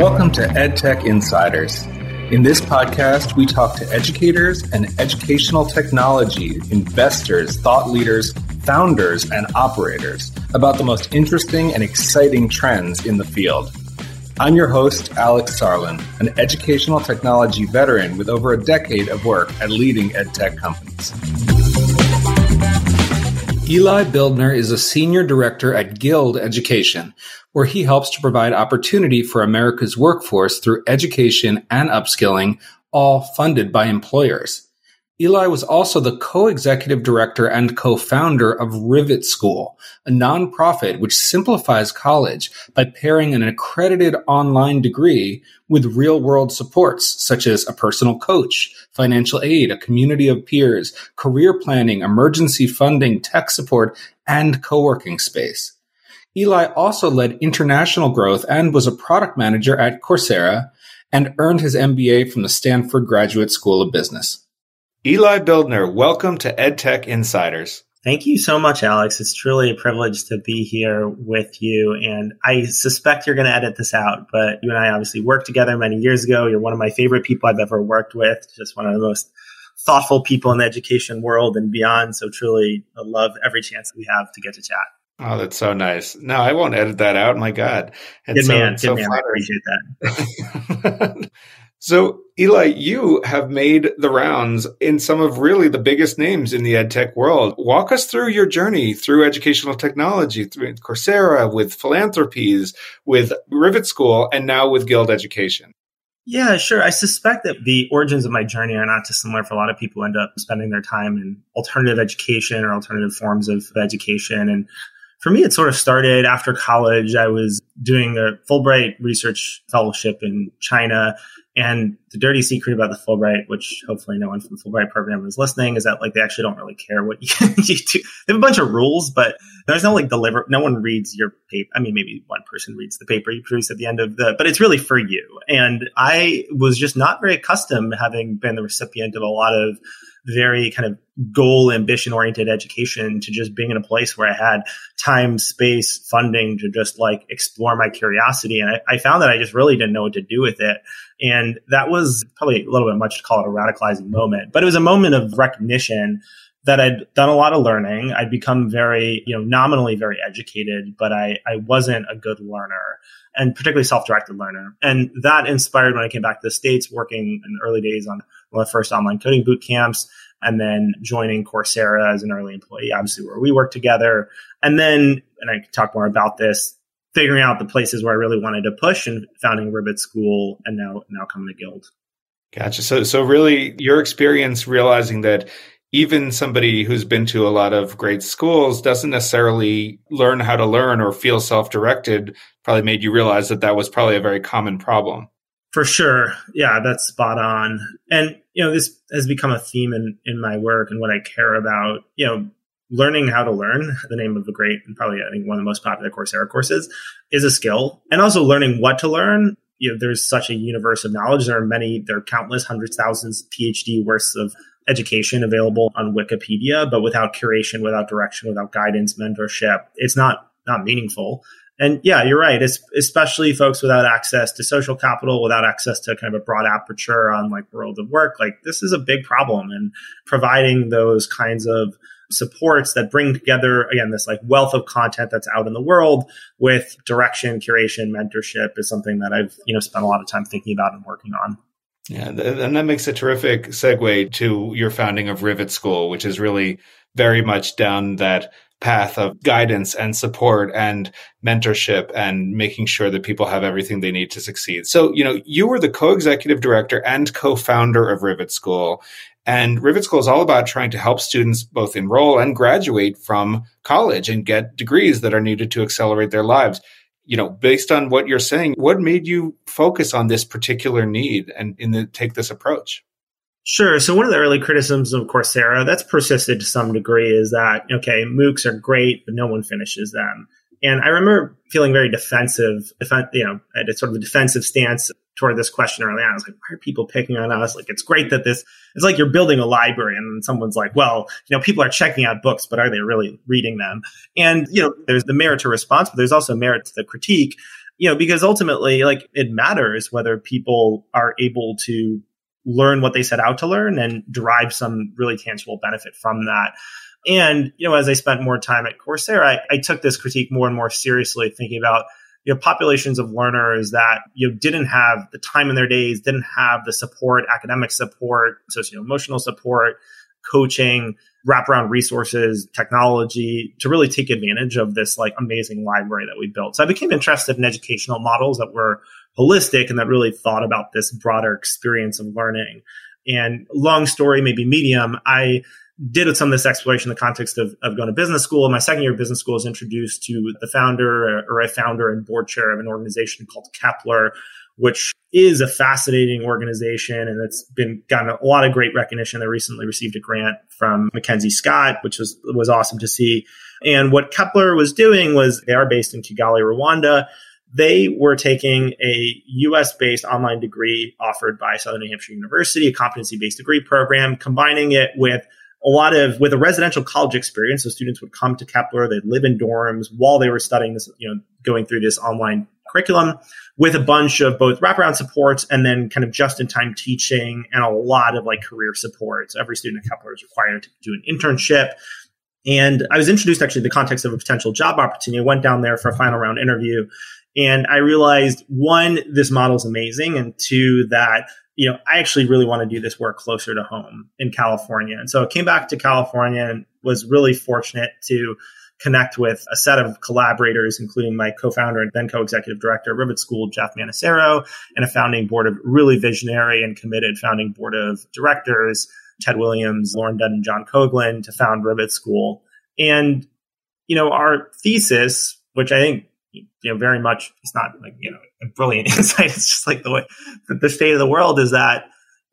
Welcome to EdTech Insiders. In this podcast, we talk to educators and educational technology investors, thought leaders, founders, and operators about the most interesting and exciting trends in the field. I'm your host, Alex Sarlin, an educational technology veteran with over a decade of work at leading edtech companies. Eli Bildner is a senior director at Guild Education, where he helps to provide opportunity for America's workforce through education and upskilling, all funded by employers. Eli was also the co-executive director and co-founder of Rivet School, a nonprofit which simplifies college by pairing an accredited online degree with real-world supports such as a personal coach, financial aid, a community of peers, career planning, emergency funding, tech support, and co-working space. Eli also led international growth and was a product manager at Coursera and earned his MBA from the Stanford Graduate School of Business. Eli Bildner, welcome to EdTech Insiders. Thank you so much, Alex. It's truly a privilege to be here with you. And I suspect you're going to edit this out, but you and I obviously worked together many years ago. You're one of my favorite people I've ever worked with, just one of the most thoughtful people in the education world and beyond. So truly I love every chance we have to get to chat. Oh, that's so nice. No, I won't edit that out. My God. It's good so, man. Good so man. I appreciate that. So, Eli, you have made the rounds in some of really the biggest names in the ed tech world. Walk us through your journey through educational technology, through Coursera, with philanthropies, with Rivet School, and now with Guild Education. Yeah, sure. I suspect that the origins of my journey are not dissimilar for a lot of people who end up spending their time in alternative education or alternative forms of education. And for me, it sort of started after college. I was doing a Fulbright research fellowship in China and the dirty secret about the Fulbright, which hopefully no one from the Fulbright program is listening, is that like they actually don't really care what you, you do. They have a bunch of rules, but there's no like deliver. No one reads your paper. I mean, maybe one person reads the paper you produce at the end of the, but it's really for you. And I was just not very accustomed, having been the recipient of a lot of very kind of goal ambition oriented education to just being in a place where I had time, space, funding to just like explore my curiosity. And I, I, found that I just really didn't know what to do with it. And that was probably a little bit much to call it a radicalizing moment, but it was a moment of recognition that I'd done a lot of learning. I'd become very, you know, nominally very educated, but I, I wasn't a good learner and particularly self-directed learner. And that inspired when I came back to the States working in the early days on one of the first online coding boot camps and then joining Coursera as an early employee, obviously where we work together. And then, and I can talk more about this, figuring out the places where I really wanted to push and founding Rivet School and now, now coming to Guild. Gotcha. So, so really your experience realizing that even somebody who's been to a lot of great schools doesn't necessarily learn how to learn or feel self-directed probably made you realize that that was probably a very common problem. For sure. Yeah that's spot on. And you know this has become a theme in in my work and what i care about you know learning how to learn the name of a great and probably i think one of the most popular coursera courses is a skill. And also learning what to learn you know there's such a universe of knowledge. There are many there are countless hundreds thousands phd worths of education available on Wikipedia, but without curation, without direction, without guidance, mentorship, it's not not meaningful. And yeah, you're right. It's especially folks without access to social capital, without access to kind of a broad aperture on like world of work. Like this is a big problem and providing those kinds of supports that bring together again this like wealth of content that's out in the world with direction curation mentorship is something that i've you know spent a lot of time thinking about and working on yeah, and that makes a terrific segue to your founding of Rivet School, which is really very much down that path of guidance and support and mentorship and making sure that people have everything they need to succeed. So, you know, you were the co-executive director and co-founder of Rivet School. And Rivet School is all about trying to help students both enroll and graduate from college and get degrees that are needed to accelerate their lives you know, based on what you're saying, what made you focus on this particular need and in the, take this approach? Sure. So one of the early criticisms of Coursera that's persisted to some degree is that okay, MOOCs are great, but no one finishes them. And I remember feeling very defensive, you know, at a sort of a defensive stance toward this question early on. I was like, why are people picking on us? Like, it's great that this, it's like you're building a library and someone's like, well, you know, people are checking out books, but are they really reading them? And, you know, there's the merit to response, but there's also merit to the critique you know, because ultimately, like it matters whether people are able to learn what they set out to learn and derive some really tangible benefit from that. And, you know, as I spent more time at Coursera, I, I took this critique more and more seriously, thinking about, you know, populations of learners that, you know, didn't have the time in their days, didn't have the support, academic support, socio emotional support, coaching, wraparound resources, technology to really take advantage of this like amazing library that we built. So I became interested in educational models that were holistic and that really thought about this broader experience of learning. And long story, maybe medium, I did some of this exploration in the context of, of going to business school. My second year of business school, was introduced to the founder uh, or a founder and board chair of an organization called Kepler, which is a fascinating organization and it's been gotten a lot of great recognition. They recently received a grant from Mackenzie Scott, which was was awesome to see. And what Kepler was doing was they are based in Kigali, Rwanda. They were taking a US based online degree offered by Southern New Hampshire University, a competency based degree program, combining it with a lot of with a residential college experience. So students would come to Kepler, they'd live in dorms while they were studying this, you know, going through this online curriculum with a bunch of both wraparound supports and then kind of just in time teaching and a lot of like career supports. Every student at Kepler is required to do an internship. And I was introduced actually in the context of a potential job opportunity. I went down there for a final round interview and I realized one, this model is amazing. And two, that, you know, I actually really want to do this work closer to home in California. And so I came back to California and was really fortunate to connect with a set of collaborators, including my co-founder and then co-executive director of Rivet School, Jeff Manassero, and a founding board of really visionary and committed founding board of directors, Ted Williams, Lauren Dunn, and John Coughlin to found Rivet School. And, you know, our thesis, which I think, you know, very much, it's not like, you know, a brilliant insight. It's just like the way the state of the world is that,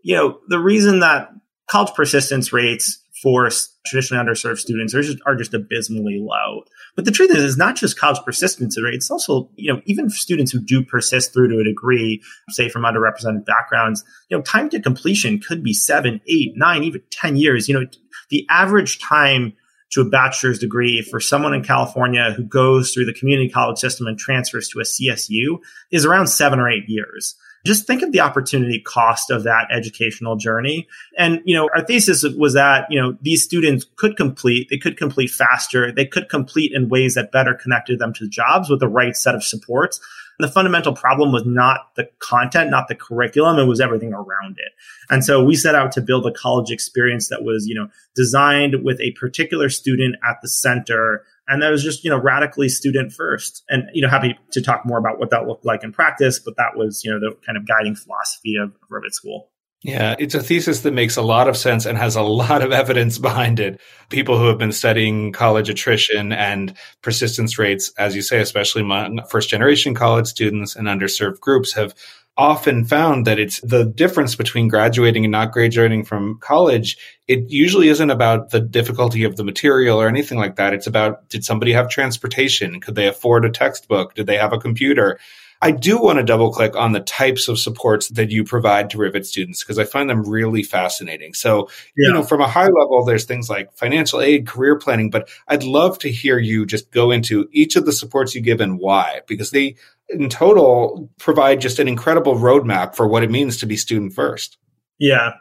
you know, the reason that college persistence rates for traditionally underserved students are just, are just abysmally low. But the truth is, it's not just college persistence rate. It's also, you know, even students who do persist through to a degree, say from underrepresented backgrounds, you know, time to completion could be seven, eight, nine, even 10 years. You know, the average time to a bachelor's degree for someone in California who goes through the community college system and transfers to a CSU is around seven or eight years just think of the opportunity cost of that educational journey. And, you know, our thesis was that, you know, these students could complete, they could complete faster, they could complete in ways that better connected them to jobs with the right set of supports. The fundamental problem was not the content, not the curriculum, it was everything around it. And so we set out to build a college experience that was, you know, designed with a particular student at the center and that was just you know radically student first and you know happy to talk more about what that looked like in practice but that was you know the kind of guiding philosophy of, of rivet school yeah, it's a thesis that makes a lot of sense and has a lot of evidence behind it. People who have been studying college attrition and persistence rates, as you say, especially among first generation college students and underserved groups, have often found that it's the difference between graduating and not graduating from college. It usually isn't about the difficulty of the material or anything like that. It's about did somebody have transportation? Could they afford a textbook? Did they have a computer? I do want to double click on the types of supports that you provide to Rivet students because I find them really fascinating. So, yeah. you know, from a high level, there's things like financial aid, career planning, but I'd love to hear you just go into each of the supports you give and why, because they in total provide just an incredible roadmap for what it means to be student first. Yeah.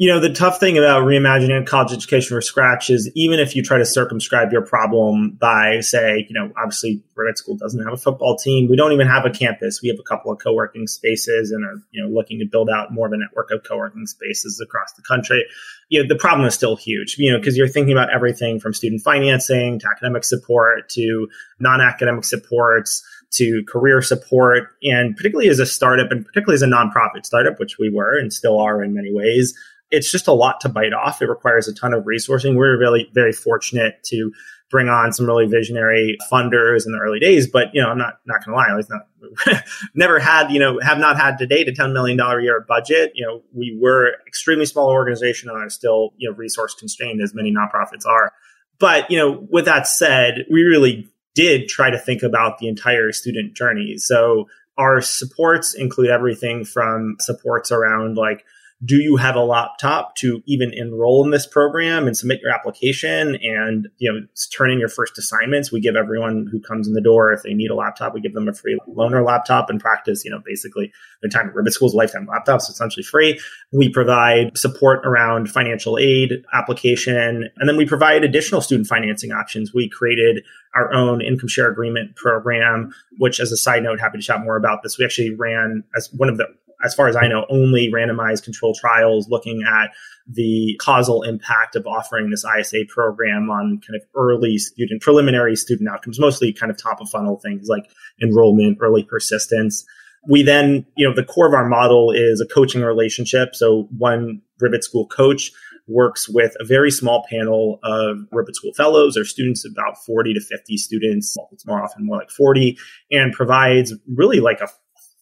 You know, the tough thing about reimagining college education from scratch is even if you try to circumscribe your problem by, say, you know, obviously Rivet School doesn't have a football team. We don't even have a campus. We have a couple of co-working spaces and are, you know, looking to build out more of a network of co-working spaces across the country. You know, the problem is still huge, you know, because you're thinking about everything from student financing to academic support to non-academic supports to career support. And particularly as a startup and particularly as a nonprofit startup, which we were and still are in many ways, it's just a lot to bite off. It requires a ton of resourcing. We are really very fortunate to bring on some really visionary funders in the early days. But you know, I'm not not gonna lie, it's not never had you know have not had to date a ten million dollar a year budget. You know, we were extremely small organization and are still you know resource constrained as many nonprofits are. But you know, with that said, we really did try to think about the entire student journey. So our supports include everything from supports around like do you have a laptop to even enroll in this program and submit your application? And you know turn in your first assignments. We give everyone who comes in the door if they need a laptop we give them a free loaner laptop and practice you know basically their time at Rivet School's lifetime laptops essentially free. We provide support around financial aid application and then we provide additional student financing options. We created our own income share agreement program which as a side note happy to chat more about this. We actually ran as one of the as far as I know, only randomized control trials looking at the causal impact of offering this ISA program on kind of early student, preliminary student outcomes, mostly kind of top of funnel things like enrollment, early persistence. We then, you know, the core of our model is a coaching relationship. So one Rivet School coach works with a very small panel of Rivet School fellows or students, about 40 to 50 students. It's more often more like 40 and provides really like a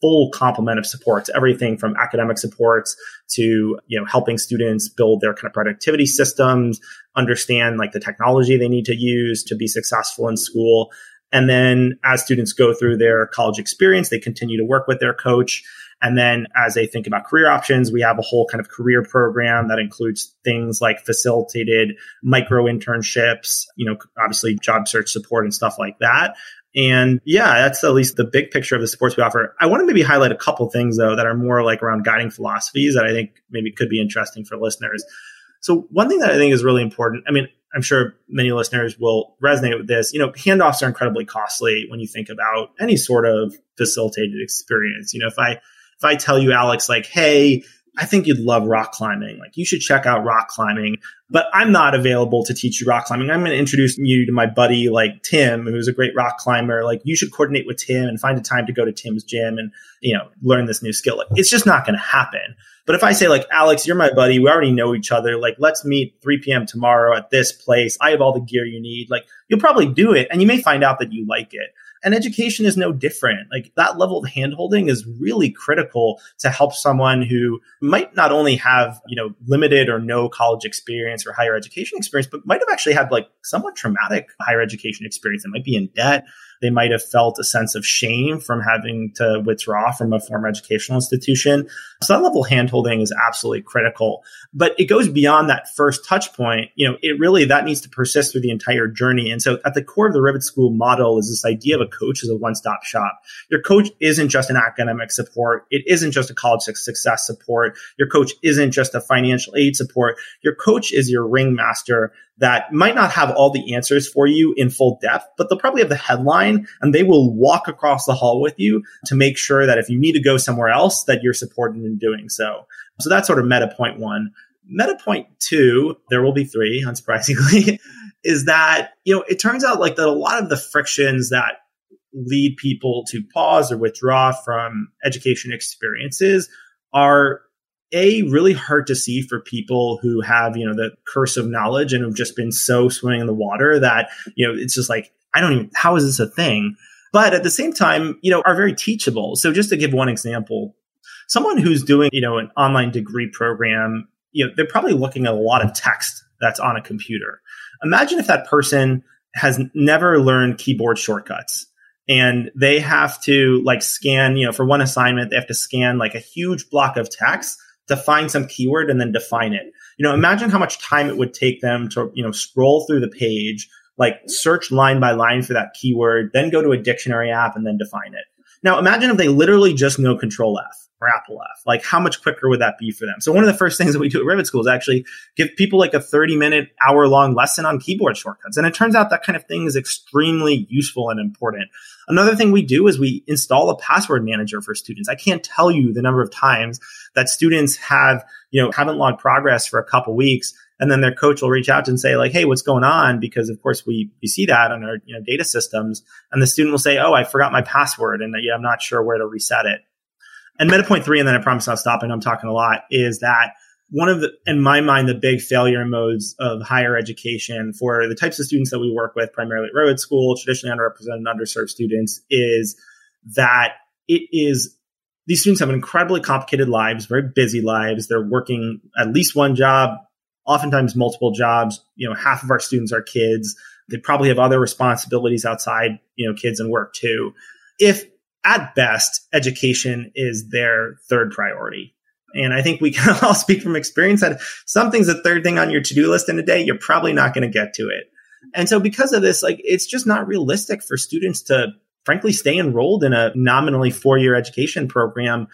full complement of supports, everything from academic supports to, you know, helping students build their kind of productivity systems, understand like the technology they need to use to be successful in school. And then as students go through their college experience, they continue to work with their coach. And then as they think about career options, we have a whole kind of career program that includes things like facilitated micro internships, you know, obviously job search support and stuff like that. And yeah, that's at least the big picture of the sports we offer. I want to maybe highlight a couple things though that are more like around guiding philosophies that I think maybe could be interesting for listeners. So one thing that I think is really important, I mean, I'm sure many listeners will resonate with this. You know, handoffs are incredibly costly when you think about any sort of facilitated experience. You know, if I if I tell you, Alex, like, hey, I think you'd love rock climbing. Like you should check out rock climbing, but I'm not available to teach you rock climbing. I'm going to introduce you to my buddy, like Tim, who's a great rock climber. Like you should coordinate with Tim and find a time to go to Tim's gym and, you know, learn this new skill. Like, it's just not going to happen. But if I say like, Alex, you're my buddy. We already know each other. Like, let's meet 3 p.m. tomorrow at this place. I have all the gear you need. Like you'll probably do it and you may find out that you like it. And education is no different. Like that level of handholding is really critical to help someone who might not only have, you know, limited or no college experience or higher education experience, but might have actually had like somewhat traumatic higher education experience. They might be in debt. They might have felt a sense of shame from having to withdraw from a former educational institution. So that level handholding is absolutely critical. But it goes beyond that first touch point. You know, it really that needs to persist through the entire journey. And so at the core of the Rivet School model is this idea of a coach as a one-stop shop. Your coach isn't just an academic support. It isn't just a college success support. Your coach isn't just a financial aid support. Your coach is your ringmaster that might not have all the answers for you in full depth, but they'll probably have the headline and they will walk across the hall with you to make sure that if you need to go somewhere else, that you're supported in doing so. So that's sort of meta point one. Meta point two, there will be three, unsurprisingly, is that, you know, it turns out like that a lot of the frictions that lead people to pause or withdraw from education experiences are a really hard to see for people who have you know the curse of knowledge and have just been so swimming in the water that you know it's just like i don't even how is this a thing? But at the same time you know are very teachable. So just to give one example someone who's doing you know an online degree program you know they're probably looking at a lot of text that's on a computer. Imagine if that person has never learned keyboard shortcuts and they have to like scan you know for one assignment they have to scan like a huge block of text define some keyword and then define it. You know, imagine how much time it would take them to, you know, scroll through the page, like search line by line for that keyword, then go to a dictionary app and then define it. Now imagine if they literally just know control F or Apple F. Like how much quicker would that be for them? So one of the first things that we do at Rivet School is actually give people like a 30 minute hour long lesson on keyboard shortcuts. And it turns out that kind of thing is extremely useful and important. Another thing we do is we install a password manager for students. I can't tell you the number of times that students have, you know, haven't logged progress for a couple weeks and then their coach will reach out and say like hey what's going on? Because of course we, we see that on our you know, data systems. And the student will say oh i forgot my password and yeah, i'm not sure where to reset it. And meta point three and then i promise i'll stop and i'm talking a lot is that one of the in my mind the big failure modes of higher education for the types of students that we work with primarily at Rivet School traditionally underrepresented and underserved students is that it is these students have incredibly complicated lives very busy lives. They're working at least one job oftentimes multiple jobs. You know, half of our students are kids. They probably have other responsibilities outside, you know, kids and work too. If at best education is their third priority, And I think we can all speak from experience that something's the third thing on your to-do list in a day, you're probably not going to get to it. And so because of this, like it's just not realistic for students to frankly stay enrolled in a nominally four-year education program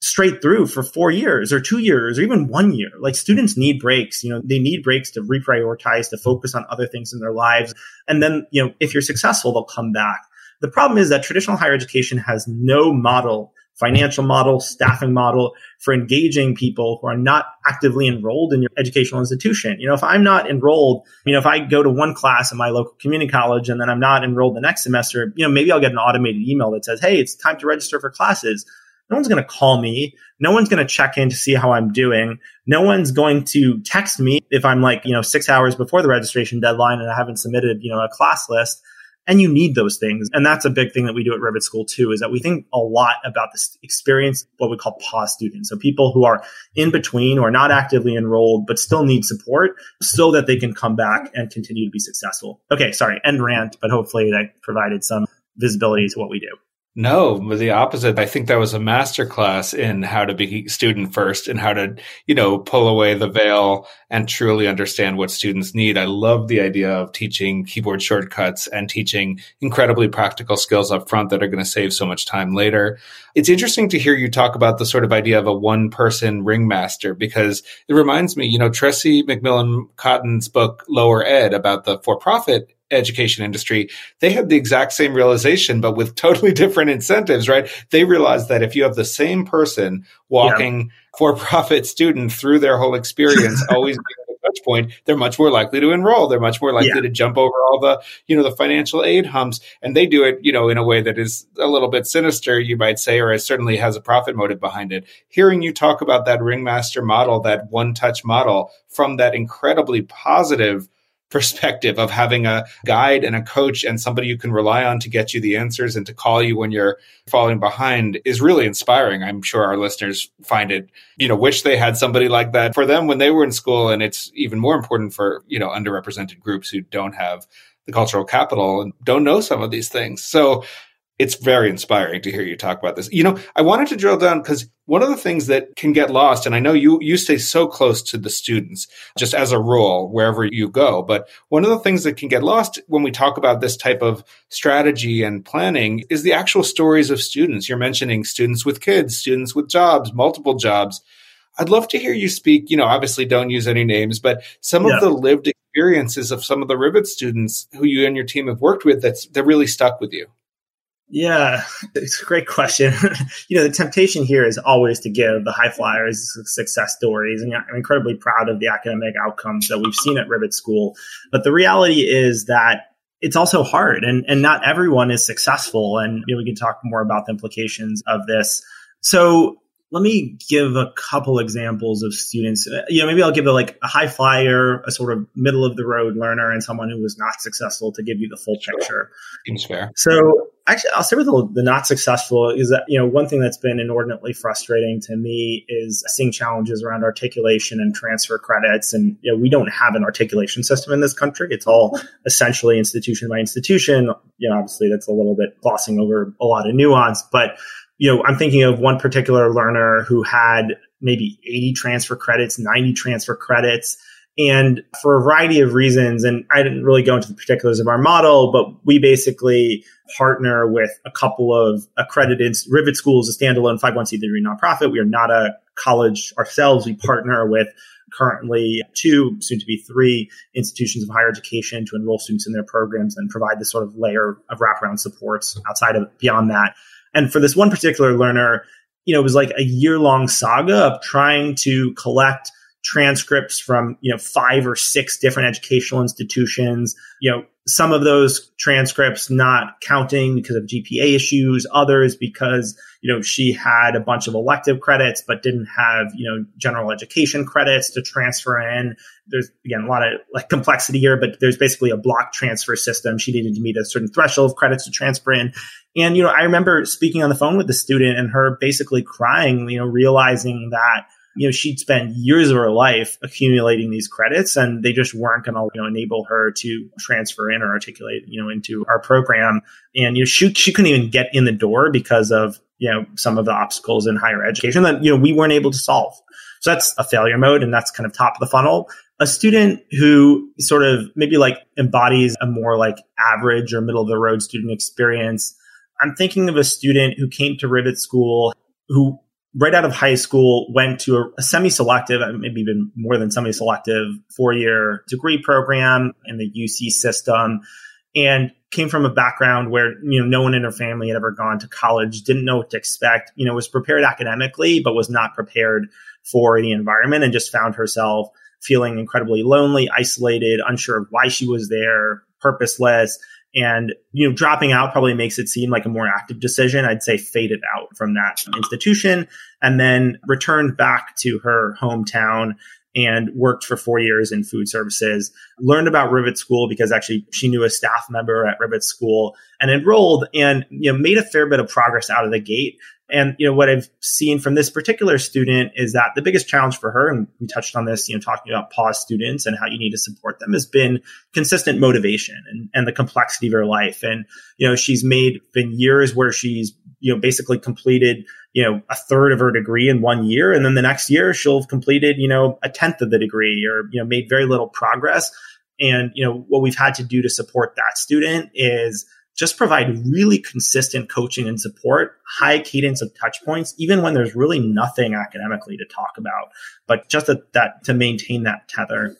straight through for four years or two years or even one year. Like students need breaks, you know, they need breaks to reprioritize, to focus on other things in their lives. And then, you know, if you're successful, they'll come back. The problem is that traditional higher education has no model, financial model, staffing model for engaging people who are not actively enrolled in your educational institution. You know, if I'm not enrolled, you know, if I go to one class in my local community college and then I'm not enrolled the next semester, you know, maybe I'll get an automated email that says, Hey, it's time to register for classes no one's going to call me. No one's going to check in to see how I'm doing. No one's going to text me if I'm like, you know, six hours before the registration deadline and I haven't submitted, you know, a class list. And you need those things. And that's a big thing that we do at Rivet School too, is that we think a lot about this experience, what we call pause students. So people who are in between or not actively enrolled, but still need support so that they can come back and continue to be successful. Okay. Sorry. End rant, but hopefully that provided some visibility to what we do. No, the opposite. I think that was a masterclass in how to be student first and how to, you know, pull away the veil and truly understand what students need. I love the idea of teaching keyboard shortcuts and teaching incredibly practical skills up front that are going to save so much time later. It's interesting to hear you talk about the sort of idea of a one person ringmaster because it reminds me, you know, Tressie McMillan Cottom's book, Lower Ed about the for profit education industry, they had the exact same realization, but with totally different incentives, right? They realized that if you have the same person walking yeah. for profit student through their whole experience, always being a touch point, they're much more likely to enroll. They're much more likely yeah. to jump over all the, you know, the financial aid humps. And they do it, you know, in a way that is a little bit sinister, you might say, or it certainly has a profit motive behind it. Hearing you talk about that ringmaster model, that one touch model from that incredibly positive perspective of having a guide and a coach and somebody you can rely on to get you the answers and to call you when you're falling behind is really inspiring. I'm sure our listeners find it, you know, wish they had somebody like that for them when they were in school. And it's even more important for, you know, underrepresented groups who don't have the cultural capital and don't know some of these things. So it's very inspiring to hear you talk about this. You know, I wanted to drill down because one of the things that can get lost, and I know you, you stay so close to the students just as a rule wherever you go. But one of the things that can get lost when we talk about this type of strategy and planning is the actual stories of students. You're mentioning students with kids, students with jobs, multiple jobs. I'd love to hear you speak, you know, obviously don't use any names, but some yeah. of the lived experiences of some of the Rivet students who you and your team have worked with that's that really stuck with you. Yeah, it's a great question. you know, the temptation here is always to give the high flyers success stories, and I'm incredibly proud of the academic outcomes that we've seen at Rivet School. But the reality is that it's also hard, and and not everyone is successful. And you know, we can talk more about the implications of this. So let me give a couple examples of students. Uh, you know, maybe I'll give a like a high flyer, a sort of middle of the road learner, and someone who was not successful to give you the full picture. Seems fair. So actually, I'll start with the, the, not successful. Is that you know one thing that's been inordinately frustrating to me is seeing challenges around articulation and transfer credits. And you know, we don't have an articulation system in this country. It's all essentially institution by institution. You know, obviously that's a little bit glossing over a lot of nuance, but you know, I'm thinking of one particular learner who had maybe 80 transfer credits, 90 transfer credits. And for a variety of reasons, and I didn't really go into the particulars of our model, but we basically partner with a couple of accredited Rivet schools, a standalone 501c3 nonprofit. We are not a college ourselves. We partner with currently two, soon to be three institutions of higher education to enroll students in their programs and provide this sort of layer of wraparound supports outside of beyond that. And for this one particular learner, you know, it was like a year long saga of trying to collect transcripts from, you know, five or six different educational institutions, you know, some of those transcripts not counting because of GPA issues, others because, you know, she had a bunch of elective credits, but didn't have, you know, general education credits to transfer in. There's again, a lot of like complexity here, but there's basically a block transfer system. She needed to meet a certain threshold of credits to transfer in. And, you know, I remember speaking on the phone with the student and her basically crying, you know, realizing that, you know, she'd spent years of her life accumulating these credits and they just weren't going to, you know, enable her to transfer in or articulate, you know, into our program. And, you know, she, she couldn't even get in the door because of, you know, some of the obstacles in higher education that, you know, we weren't able to solve. So that's a failure mode and that's kind of top of the funnel. A student who sort of maybe like embodies a more like average or middle of the road student experience. I'm thinking of a student who came to Rivet School who right out of high school went to a, a semi-selective, uh, maybe even more than semi-selective four-year degree program in the UC system and came from a background where you know no one in her family had ever gone to college didn't know what to expect you know was prepared academically but was not prepared for the environment and just found herself feeling incredibly lonely isolated unsure of why she was there purposeless and you know dropping out probably makes it seem like a more active decision i'd say faded out from that institution and then returned back to her hometown and worked for four years in food services. Learned about Rivet School because actually she knew a staff member at Rivet School and enrolled and you know made a fair bit of progress out of the gate. And you know what I've seen from this particular student is that the biggest challenge for her, and we touched on this, you know, talking about pause students and how you need to support them, has been consistent motivation and, and the complexity of her life. And you know, she's made been years where she's you know basically completed you know a third of her degree in one year and then the next year she'll have completed you know a tenth of the degree or you know made very little progress and you know what we've had to do to support that student is just provide really consistent coaching and support, high cadence of touch points, even when there's really nothing academically to talk about, but just that, that to maintain that tether.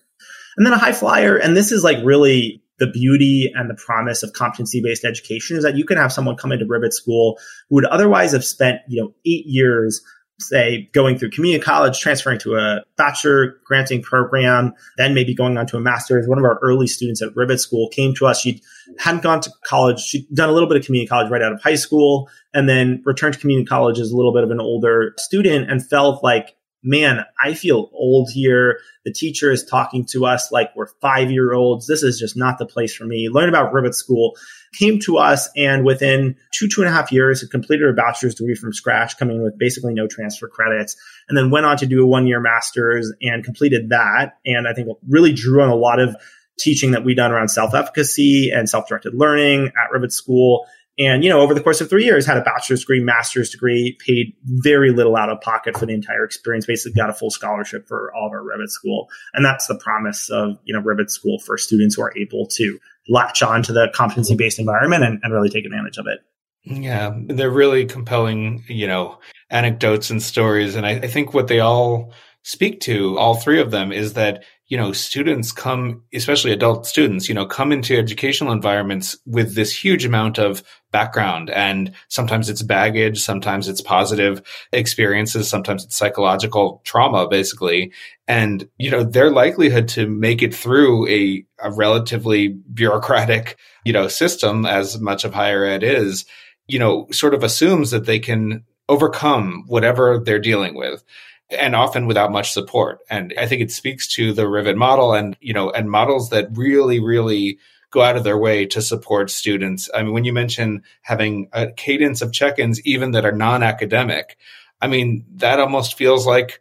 And then a high flyer, and this is like really the beauty and the promise of competency based education is that you can have someone come into Rivet School who would otherwise have spent, you know, eight years say going through community college, transferring to a bachelor granting program, then maybe going on to a master's. One of our early students at Rivet School came to us. She hadn't gone to college. She'd done a little bit of community college right out of high school and then returned to community college as a little bit of an older student and felt like man, I feel old here. The teacher is talking to us like we're five year olds. This is just not the place for me. Learn about Rivet School, came to us, and within two, two and a half years, had completed a bachelor's degree from scratch, coming with basically no transfer credits, and then went on to do a one year master's and completed that. And I think really drew on a lot of teaching that we've done around self efficacy and self directed learning at Rivet School and, you know, over the course of three years, had a bachelor's degree, master's degree, paid very little out of pocket for the entire experience, basically got a full scholarship for all of our Rivet School. And that's the promise of, you know, Rivet School for students who are able to latch on to the competency based environment and, and really take advantage of it. Yeah, they're really compelling, you know, anecdotes and stories. And I, I think what they all speak to, all three of them, is that you know, students come, especially adult students, you know, come into educational environments with this huge amount of background. And sometimes it's baggage, sometimes it's positive experiences, sometimes it's psychological trauma, basically. And, you know, their likelihood to make it through a, a relatively bureaucratic, you know, system, as much of higher ed is, you know, sort of assumes that they can overcome whatever they're dealing with and often without much support. And I think it speaks to the Rivet model and, you know, and models that really, really go out of their way to support students. I mean, when you mention having a cadence of check-ins, even that are non-academic, I mean, that almost feels like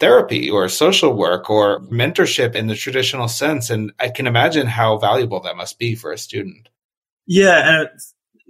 therapy or social work or mentorship in the traditional sense. And I can imagine how valuable that must be for a student. Yeah. And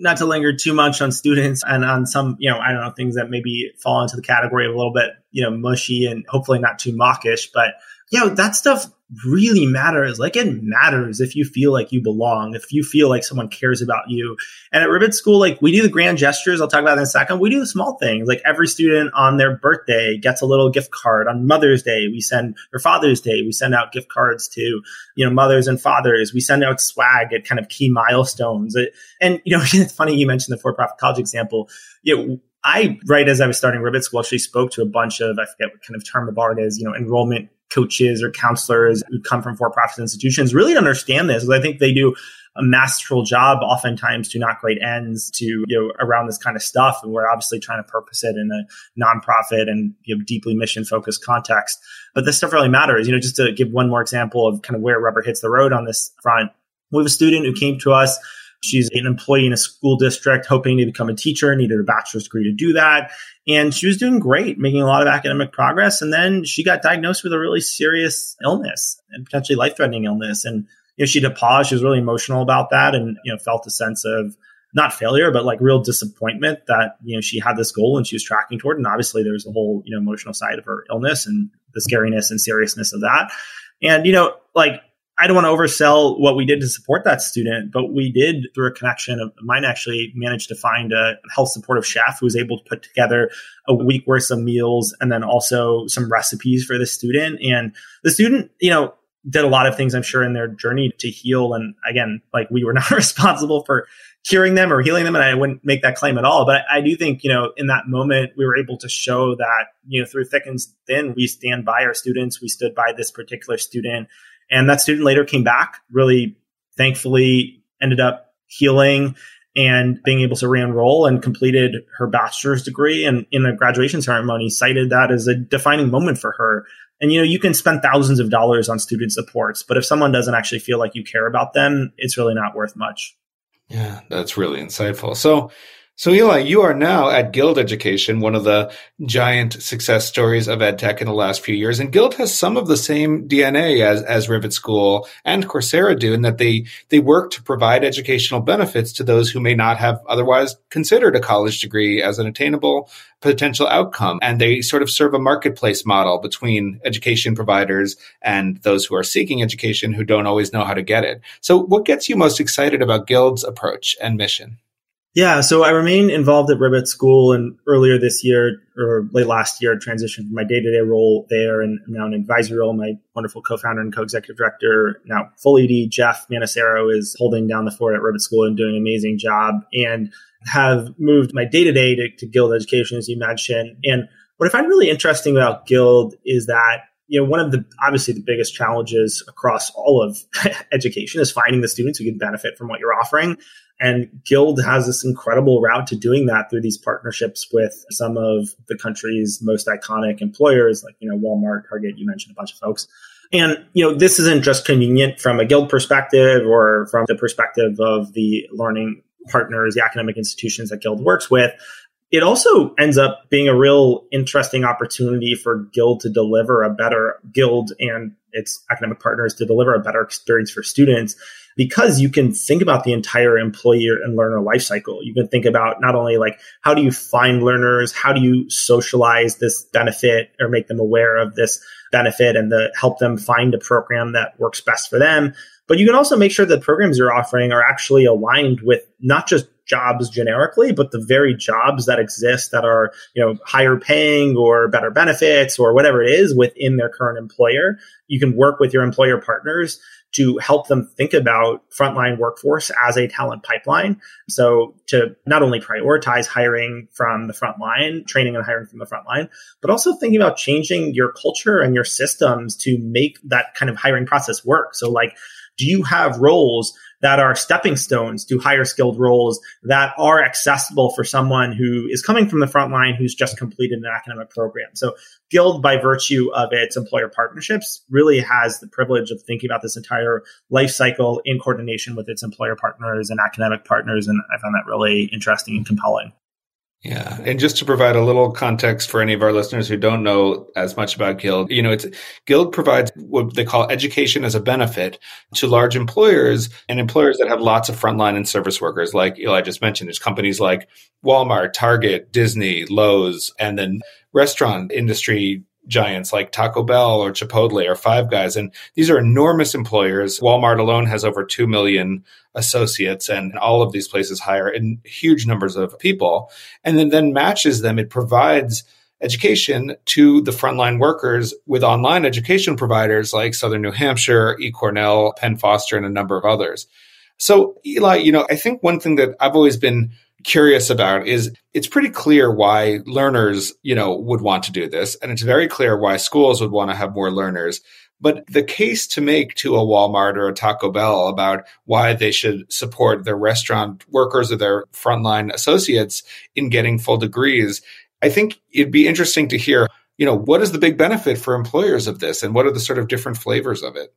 not to linger too much on students and on some, you know, I don't know, things that maybe fall into the category of a little bit, you know, mushy and hopefully not too mawkish, but you know, that stuff really matters. Like it matters if you feel like you belong, if you feel like someone cares about you. And at Rivet School, like we do the grand gestures. I'll talk about in a second. We do the small things. Like every student on their birthday gets a little gift card. On Mother's Day, we send, or Father's Day, we send out gift cards to, you know, mothers and fathers. We send out swag at kind of key milestones. And, you know, it's funny you mentioned the for-profit college example. You know, I, right as I was starting Rivet School, actually spoke to a bunch of, I forget what kind of term of art is, you know, enrollment coaches or counselors who come from for-profit institutions really understand this. because I think they do a masterful job oftentimes to not great ends to you know around this kind of stuff and we're obviously trying to purpose it in a nonprofit and you know deeply mission focused context but this stuff really matters you know just to give one more example of kind of where rubber hits the road on this front we have a student who came to us She's an employee in a school district hoping to become a teacher, needed a bachelor's degree to do that. And she was doing great, making a lot of academic progress. And then she got diagnosed with a really serious illness and potentially life threatening illness. And, you know, she had paused. She was really emotional about that and, you know, felt a sense of not failure, but like real disappointment that, you know, she had this goal and she was tracking toward. And obviously there's the whole, you know, emotional side of her illness and the scariness and seriousness of that. And, you know, like I don't want to oversell what we did to support that student, but we did through a connection of mine actually managed to find a health supportive chef who was able to put together a week worth of meals and then also some recipes for the student. And the student, you know, did a lot of things, I'm sure, in their journey to heal. And again, like we were not responsible for curing them or healing them. And I wouldn't make that claim at all. But I do think, you know, in that moment, we were able to show that, you know, through thick and thin, we stand by our students. We stood by this particular student and that student later came back, really thankfully ended up healing and being able to re-enroll and completed her bachelor's degree and in a graduation ceremony cited that as a defining moment for her. And you know, you can spend thousands of dollars on student supports, but if someone doesn't actually feel like you care about them, it's really not worth much. Yeah, that's really insightful. So so, Eli, you are now at Guild Education, one of the giant success stories of EdTech in the last few years. And Guild has some of the same DNA as, as Rivet School and Coursera do in that they, they work to provide educational benefits to those who may not have otherwise considered a college degree as an attainable potential outcome. And they sort of serve a marketplace model between education providers and those who are seeking education who don't always know how to get it. So, what gets you most excited about Guild's approach and mission? Yeah, so I remain involved at Rivet School, and earlier this year or late last year, transitioned from my day to day role there, and now an advisory role. My wonderful co-founder and co-executive director, now full ED, Jeff Manassero, is holding down the fort at Rivet School and doing an amazing job, and have moved my day to day to Guild Education, as you mentioned. And what I find really interesting about Guild is that you know, one of the obviously the biggest challenges across all of education is finding the students who can benefit from what you're offering. And Guild has this incredible route to doing that through these partnerships with some of the country's most iconic employers, like, you know, Walmart, Target, you mentioned a bunch of folks. And, you know, this isn't just convenient from a Guild perspective or from the perspective of the learning partners, the academic institutions that Guild works with. It also ends up being a real interesting opportunity for Guild to deliver a better Guild and its academic partners to deliver a better experience for students because you can think about the entire employee and learner lifecycle. You can think about not only like how do you find learners, how do you socialize this benefit or make them aware of this benefit and the, help them find a program that works best for them. But you can also make sure the programs you're offering are actually aligned with not just jobs generically, but the very jobs that exist that are, you know, higher paying or better benefits or whatever it is within their current employer. You can work with your employer partners to help them think about frontline workforce as a talent pipeline. So to not only prioritize hiring from the front line, training and hiring from the front line, but also thinking about changing your culture and your systems to make that kind of hiring process work. So like, do you have roles that are stepping stones to higher skilled roles that are accessible for someone who is coming from the front line who's just completed an academic program. So Guild, by virtue of its employer partnerships, really has the privilege of thinking about this entire life cycle in coordination with its employer partners and academic partners. And I found that really interesting and compelling. Yeah. And just to provide a little context for any of our listeners who don't know as much about Guild, you know, it's Guild provides what they call education as a benefit to large employers and employers that have lots of frontline and service workers. Like Eli just mentioned, there's companies like Walmart, Target, Disney, Lowe's, and then restaurant industry giants like Taco Bell or Chipotle or Five Guys. And these are enormous employers. Walmart alone has over 2 million associates and all of these places hire in huge numbers of people and then, then matches them. It provides education to the frontline workers with online education providers like Southern New Hampshire, eCornell, Penn Foster, and a number of others. So, Eli, you know, I think one thing that I've always been curious about is it's pretty clear why learners, you know, would want to do this. And it's very clear why schools would want to have more learners. But the case to make to a Walmart or a Taco Bell about why they should support their restaurant workers or their frontline associates in getting full degrees, I think it'd be interesting to hear, you know, what is the big benefit for employers of this and what are the sort of different flavors of it?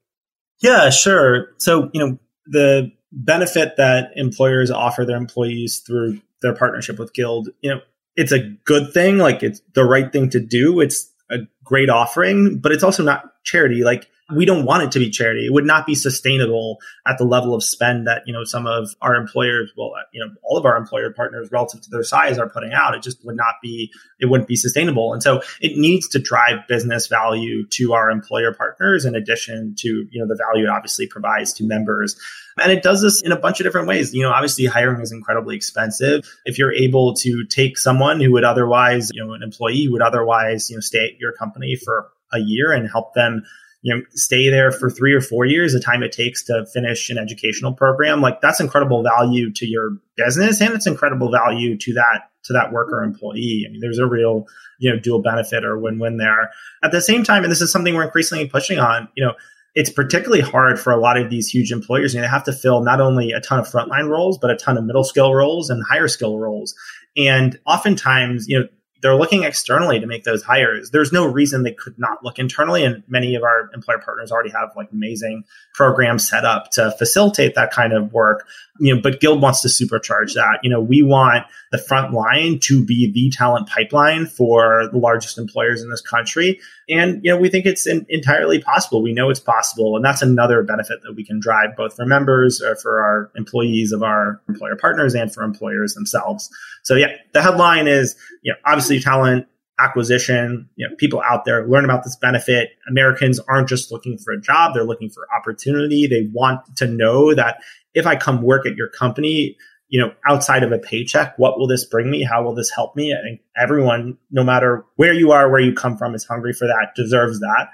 Yeah, sure. So, you know, the benefit that employers offer their employees through their partnership with Guild, you know, it's a good thing. Like it's the right thing to do. It's a great offering, but it's also not charity. Like we don't want it to be charity. It would not be sustainable at the level of spend that, you know, some of our employers, well, uh, you know, all of our employer partners relative to their size are putting out. It just would not be, it wouldn't be sustainable. And so it needs to drive business value to our employer partners in addition to, you know, the value it obviously provides to members. And it does this in a bunch of different ways. You know, obviously hiring is incredibly expensive. If you're able to take someone who would otherwise, you know, an employee would otherwise, you know, stay at your company for a year and help them you know stay there for three or four years the time it takes to finish an educational program like that's incredible value to your business and it's incredible value to that to that worker employee i mean there's a real you know dual benefit or win-win there at the same time and this is something we're increasingly pushing on you know it's particularly hard for a lot of these huge employers. You know, they have to fill not only a ton of frontline roles, but a ton of middle skill roles and higher skill roles. And oftentimes, you know, they're looking externally to make those hires. There's no reason they could not look internally. And many of our employer partners already have like amazing programs set up to facilitate that kind of work. You know, but Guild wants to supercharge that. You know, we want the front line to be the talent pipeline for the largest employers in this country. And, you know, we think it's in, entirely possible. We know it's possible. And that's another benefit that we can drive both for members or for our employees of our employer partners and for employers themselves. So yeah, the headline is, you know, obviously talent acquisition, you know, people out there learn about this benefit. Americans aren't just looking for a job, they're looking for opportunity. They want to know that if I come work at your company, you know, outside of a paycheck, what will this bring me? How will this help me? I think everyone, no matter where you are, where you come from, is hungry for that, deserves that.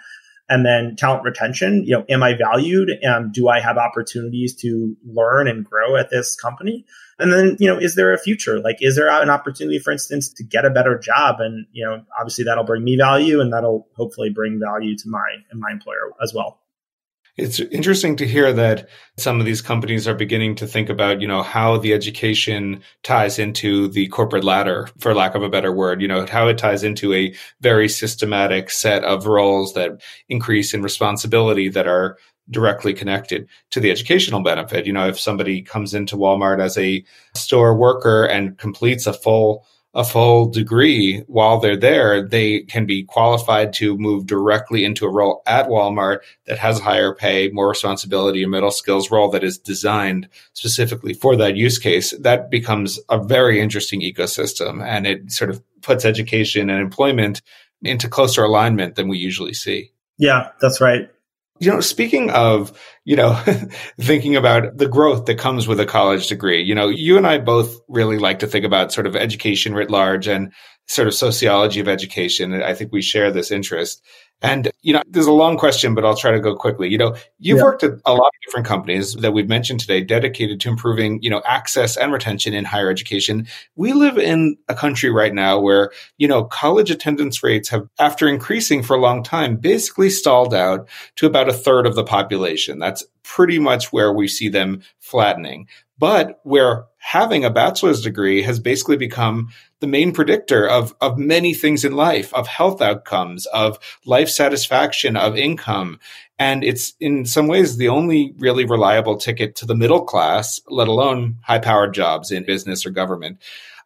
And then talent retention, you know, am I valued? And do I have opportunities to learn and grow at this company? And then, you know, is there a future? Like, is there an opportunity, for instance, to get a better job? And, you know, obviously that'll bring me value and that'll hopefully bring value to my, and my employer as well. It's interesting to hear that some of these companies are beginning to think about, you know, how the education ties into the corporate ladder, for lack of a better word, you know, how it ties into a very systematic set of roles that increase in responsibility that are directly connected to the educational benefit. You know, if somebody comes into Walmart as a store worker and completes a full a full degree while they're there, they can be qualified to move directly into a role at Walmart that has higher pay, more responsibility, a middle skills role that is designed specifically for that use case. That becomes a very interesting ecosystem and it sort of puts education and employment into closer alignment than we usually see. Yeah, that's right. You know, speaking of, you know, thinking about the growth that comes with a college degree, you know, you and I both really like to think about sort of education writ large and sort of sociology of education. I think we share this interest. And, you know, there's a long question, but I'll try to go quickly. You know, you've yeah. worked at a lot of different companies that we've mentioned today dedicated to improving, you know, access and retention in higher education. We live in a country right now where, you know, college attendance rates have, after increasing for a long time, basically stalled out to about a third of the population. That's pretty much where we see them flattening but where having a bachelor's degree has basically become the main predictor of, of many things in life, of health outcomes, of life satisfaction, of income. And it's in some ways the only really reliable ticket to the middle class, let alone high powered jobs in business or government.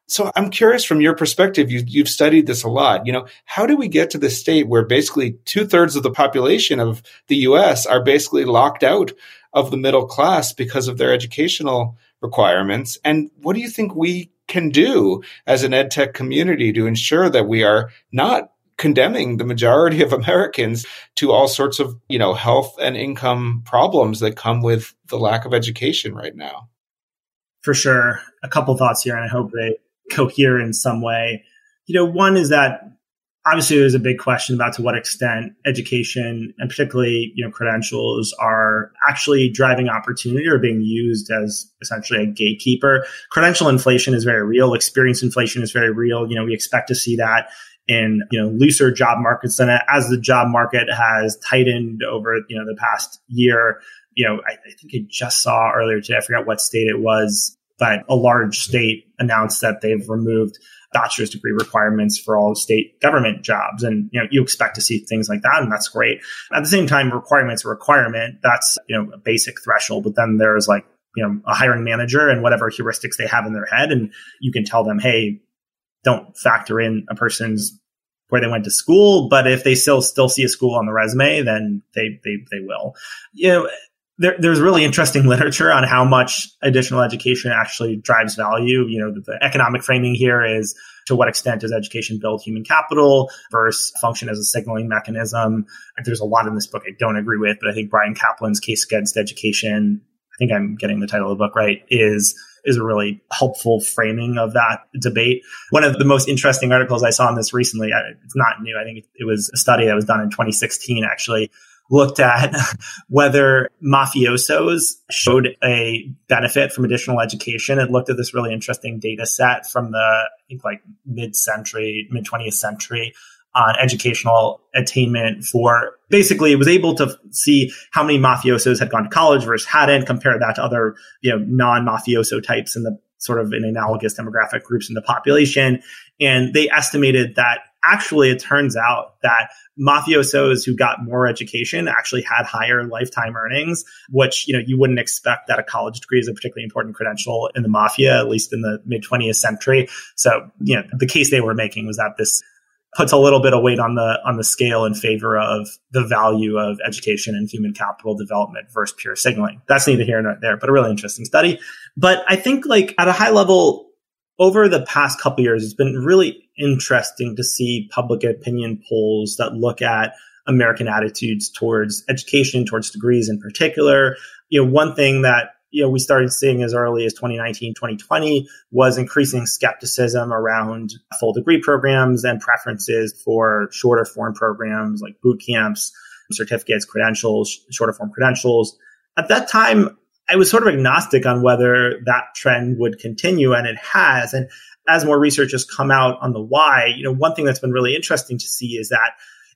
So I'm curious from your perspective, you, you've studied this a lot. You know, how do we get to the state where basically two thirds of the population of the US are basically locked out of the middle class because of their educational requirements. And what do you think we can do as an ed tech community to ensure that we are not condemning the majority of Americans to all sorts of, you know, health and income problems that come with the lack of education right now? For sure. A couple thoughts here, and I hope they cohere in some way. You know, one is that obviously there's a big question about to what extent education and particularly you know credentials are actually driving opportunity or being used as essentially a gatekeeper. Credential inflation is very real. Experience inflation is very real. You know we expect to see that in you know looser job markets and as the job market has tightened over you know the past year. You know I, I think i just saw earlier today i forgot what state it was but a large state announced that they've removed bachelor's degree requirements for all state government jobs. And, you know, you expect to see things like that. And that's great. At the same time, requirements a requirement. That's, you know, a basic threshold. But then there's like, you know, a hiring manager and whatever heuristics they have in their head. And you can tell them, Hey, don't factor in a person's where they went to school, but if they still still see a school on the resume, then they they they will. You know, there, there's really interesting literature on how much additional education actually drives value. You know, the, the economic framing here is to what extent does education build human capital versus function as a signaling mechanism. There's a lot in this book I don't agree with, but I think Bryan Caplan's case against education, I think I'm getting the title of the book right, is is a really helpful framing of that debate. One of the most interesting articles I saw on this recently, it's not new. I think it was a study that was done in 2016 actually looked at whether mafiosos showed a benefit from additional education. It looked at this really interesting data set from the, I think like mid century, mid 20th century on educational attainment for basically it was able to see how many mafiosos had gone to college versus hadn't compare that to other, you know, non-mafioso types in the sort of in analogous demographic groups in the population. And they estimated that actually it turns out that mafiosos who got more education actually had higher lifetime earnings, which, you know, you wouldn't expect that a college degree is a particularly important credential in the mafia, at least in the mid 20th century. So, you know, the case they were making was that this puts a little bit of weight on the on the scale in favor of the value of education and human capital development versus pure signaling. That's neither here nor there, but a really interesting study. But I think like at a high level, over the past couple years, it's been really interesting to see public opinion polls that look at American attitudes towards education, towards degrees in particular. You know, one thing that you know we started seeing as early as 2019 2020 was increasing skepticism around full degree programs and preferences for shorter form programs like boot camps certificates credentials shorter form credentials at that time I was sort of agnostic on whether that trend would continue, and it has. And as more research has come out on the why, you know, one thing that's been really interesting to see is that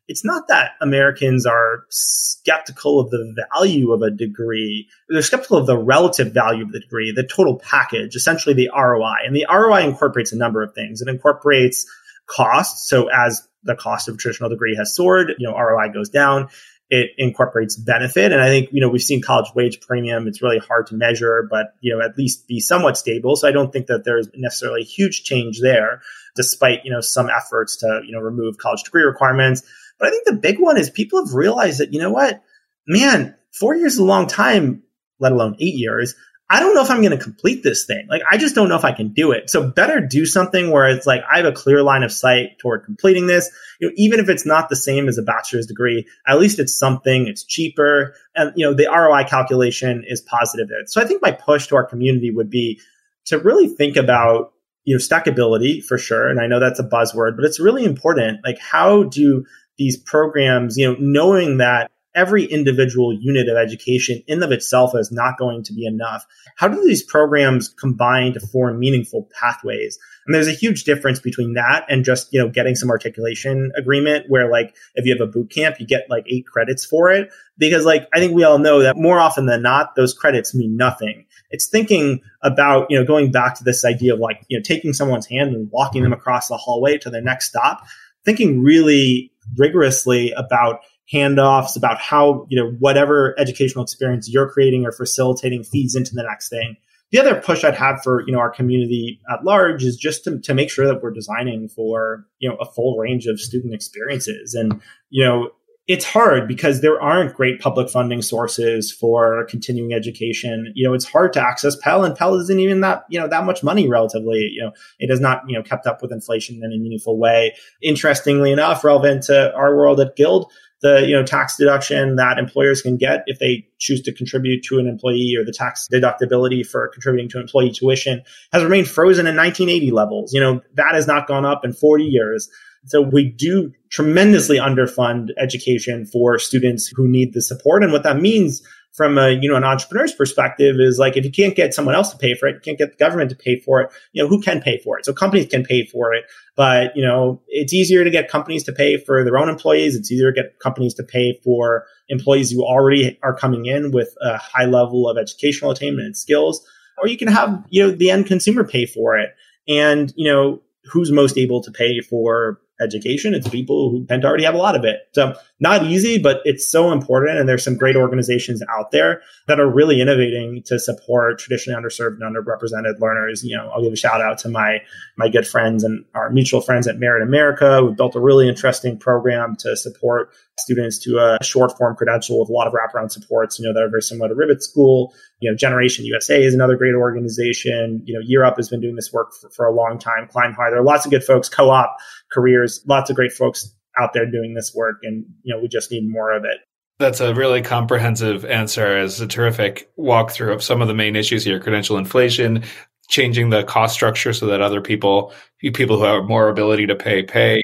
it's not that Americans are skeptical of the value of a degree. They're skeptical of the relative value of the degree, the total package, essentially the ROI. And the ROI incorporates a number of things. It incorporates cost. So as the cost of a traditional degree has soared, you know, ROI goes down it incorporates benefit. And I think, you know, we've seen college wage premium. It's really hard to measure, but, you know, at least be somewhat stable. So I don't think that there's necessarily huge change there, despite, you know, some efforts to, you know, remove college degree requirements. But I think the big one is people have realized that, you know what, man, four years is a long time, let alone eight years. I don't know if I'm going to complete this thing. Like, I just don't know if I can do it. So better do something where it's like, I have a clear line of sight toward completing this. You know, even if it's not the same as a bachelor's degree, at least it's something, it's cheaper. And, you know, the ROI calculation is positive there. So I think my push to our community would be to really think about, you know, stackability for sure. And I know that's a buzzword, but it's really important. Like, how do these programs, you know, knowing that every individual unit of education in of itself is not going to be enough. How do these programs combine to form meaningful pathways? And there's a huge difference between that and just, you know, getting some articulation agreement where like if you have a boot camp, you get like eight credits for it. Because like I think we all know that more often than not, those credits mean nothing. It's thinking about, you know, going back to this idea of like, you know, taking someone's hand and walking them across the hallway to their next stop, thinking really rigorously about handoffs about how, you know, whatever educational experience you're creating or facilitating feeds into the next thing. The other push I'd have for, you know, our community at large is just to, to make sure that we're designing for, you know, a full range of student experiences. And, you know, it's hard because there aren't great public funding sources for continuing education. You know, it's hard to access Pell and Pell isn't even that, you know, that much money relatively. You know, it has not, you know, kept up with inflation in any meaningful way. Interestingly enough, relevant to our world at Guild, the you know tax deduction that employers can get if they choose to contribute to an employee or the tax deductibility for contributing to employee tuition has remained frozen in 1980 levels. You know that has not gone up in 40 years. So we do tremendously underfund education for students who need the support. And what that means from a you know an entrepreneur's perspective is like if you can't get someone else to pay for it, you can't get the government to pay for it. You know who can pay for it? So companies can pay for it, but you know it's easier to get companies to pay for their own employees. It's easier to get companies to pay for employees who already are coming in with a high level of educational attainment and skills, or you can have you know the end consumer pay for it. And you know who's most able to pay for education. It's people who tend to already have a lot of it. So not easy, but it's so important. And there's some great organizations out there that are really innovating to support traditionally underserved and underrepresented learners. You know, I'll give a shout out to my my good friends and our mutual friends at Merit America. We built a really interesting program to support students to a short form credential with a lot of wraparound supports, you know, that are very similar to Rivet School. You know, Generation USA is another great organization. You know, Year Up has been doing this work for, for a long time. Climb Hire. There are lots of good folks, co-op careers, lots of great folks out there doing this work. And, you know, we just need more of it. That's a really comprehensive answer as a terrific walkthrough of some of the main issues here credential inflation, changing the cost structure so that other people, people who have more ability to pay, pay,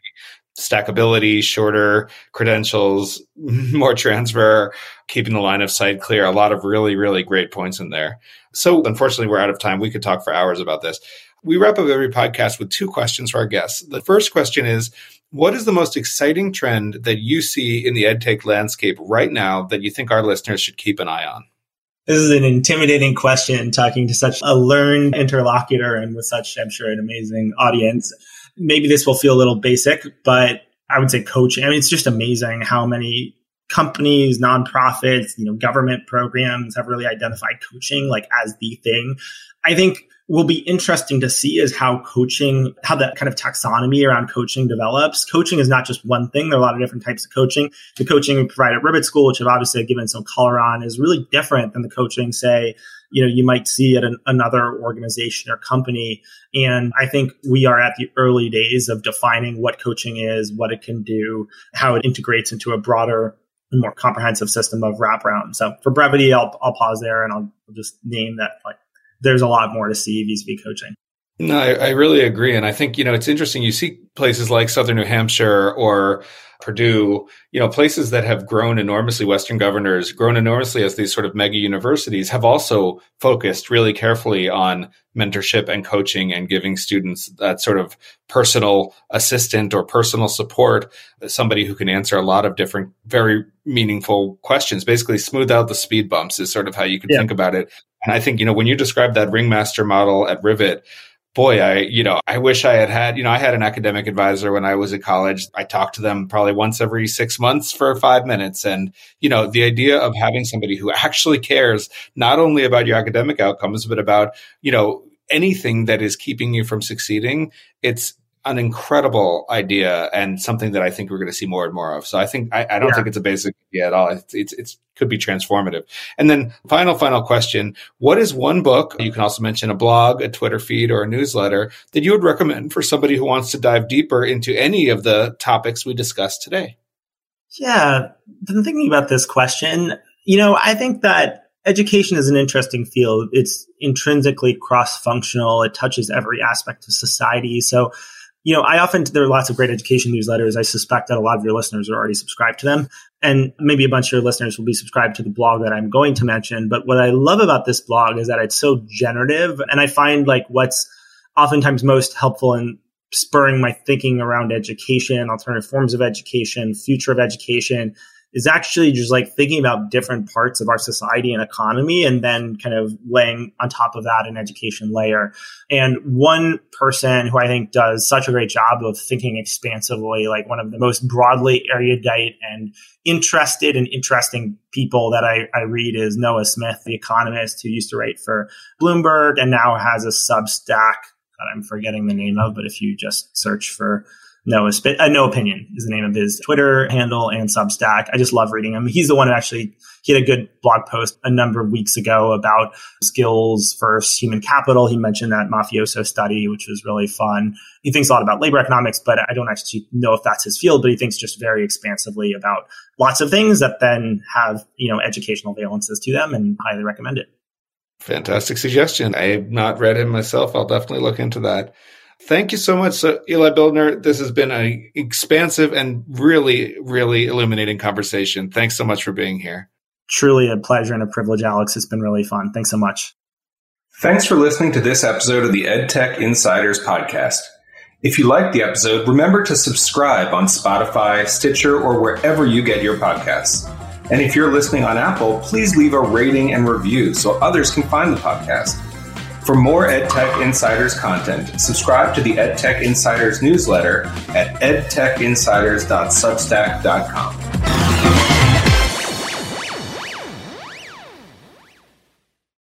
stackability, shorter credentials, more transfer, keeping the line of sight clear. A lot of really, really great points in there. So unfortunately, we're out of time. We could talk for hours about this. We wrap up every podcast with two questions for our guests. The first question is, what is the most exciting trend that you see in the edtech landscape right now that you think our listeners should keep an eye on? This is an intimidating question talking to such a learned interlocutor and with such, I'm sure, an amazing audience. Maybe this will feel a little basic, but I would say coaching. I mean, it's just amazing how many companies, nonprofits, you know, government programs have really identified coaching like as the thing. I think will be interesting to see is how coaching, how that kind of taxonomy around coaching develops. Coaching is not just one thing. There are a lot of different types of coaching. The coaching we provide at Rivet School, which I've obviously given some color on, is really different than the coaching, say, you know, you might see at an, another organization or company. And I think we are at the early days of defining what coaching is, what it can do, how it integrates into a broader and more comprehensive system of wraparound. So for brevity, I'll, I'll pause there and I'll just name that like there's a lot more to see vis-a-vis coaching. No, I, I, really agree. And I think, you know, it's interesting. You see places like Southern New Hampshire or Purdue, you know, places that have grown enormously, Western governors grown enormously as these sort of mega universities have also focused really carefully on mentorship and coaching and giving students that sort of personal assistant or personal support, somebody who can answer a lot of different, very meaningful questions, basically smooth out the speed bumps is sort of how you can yeah. think about it. And I think, you know, when you describe that ringmaster model at Rivet, boy, I, you know, I wish I had had, you know, I had an academic advisor when I was in college. I talked to them probably once every six months for five minutes. And, you know, the idea of having somebody who actually cares not only about your academic outcomes, but about, you know, anything that is keeping you from succeeding, it's an incredible idea and something that I think we're going to see more and more of. So I think I, I don't yeah. think it's a basic idea at all. It's, it's it's could be transformative. And then final final question: What is one book? You can also mention a blog, a Twitter feed, or a newsletter that you would recommend for somebody who wants to dive deeper into any of the topics we discussed today. Yeah, been thinking about this question. You know, I think that education is an interesting field. It's intrinsically cross functional. It touches every aspect of society. So you know, I often, there are lots of great education newsletters. I suspect that a lot of your listeners are already subscribed to them. And maybe a bunch of your listeners will be subscribed to the blog that I'm going to mention. But what I love about this blog is that it's so generative. And I find like what's oftentimes most helpful in spurring my thinking around education, alternative forms of education, future of education is actually just like thinking about different parts of our society and economy and then kind of laying on top of that an education layer. And one person who I think does such a great job of thinking expansively, like one of the most broadly erudite and interested and interesting people that I, I read is Noah Smith, the economist who used to write for Bloomberg and now has a Substack that I'm forgetting the name of, but if you just search for no, uh, Noahpinion is the name of his Twitter handle and Substack. I just love reading him. He's the one who actually he had a good blog post a number of weeks ago about skills versus human capital. He mentioned that mafioso study, which was really fun. He thinks a lot about labor economics, but I don't actually know if that's his field. But he thinks just very expansively about lots of things that then have you know educational valences to them, and highly recommend it. Fantastic suggestion. I have not read him myself. I'll definitely look into that. Thank you so much, so Eli Bildner. This has been an expansive and really, really illuminating conversation. Thanks so much for being here. Truly a pleasure and a privilege, Alex. It's been really fun. Thanks so much. Thanks for listening to this episode of the EdTech Insiders podcast. If you liked the episode, remember to subscribe on Spotify, Stitcher, or wherever you get your podcasts. And if you're listening on Apple, please leave a rating and review so others can find the podcast. For more EdTech Insiders content, subscribe to the EdTech Insiders newsletter at edtechinsiders.substack.com.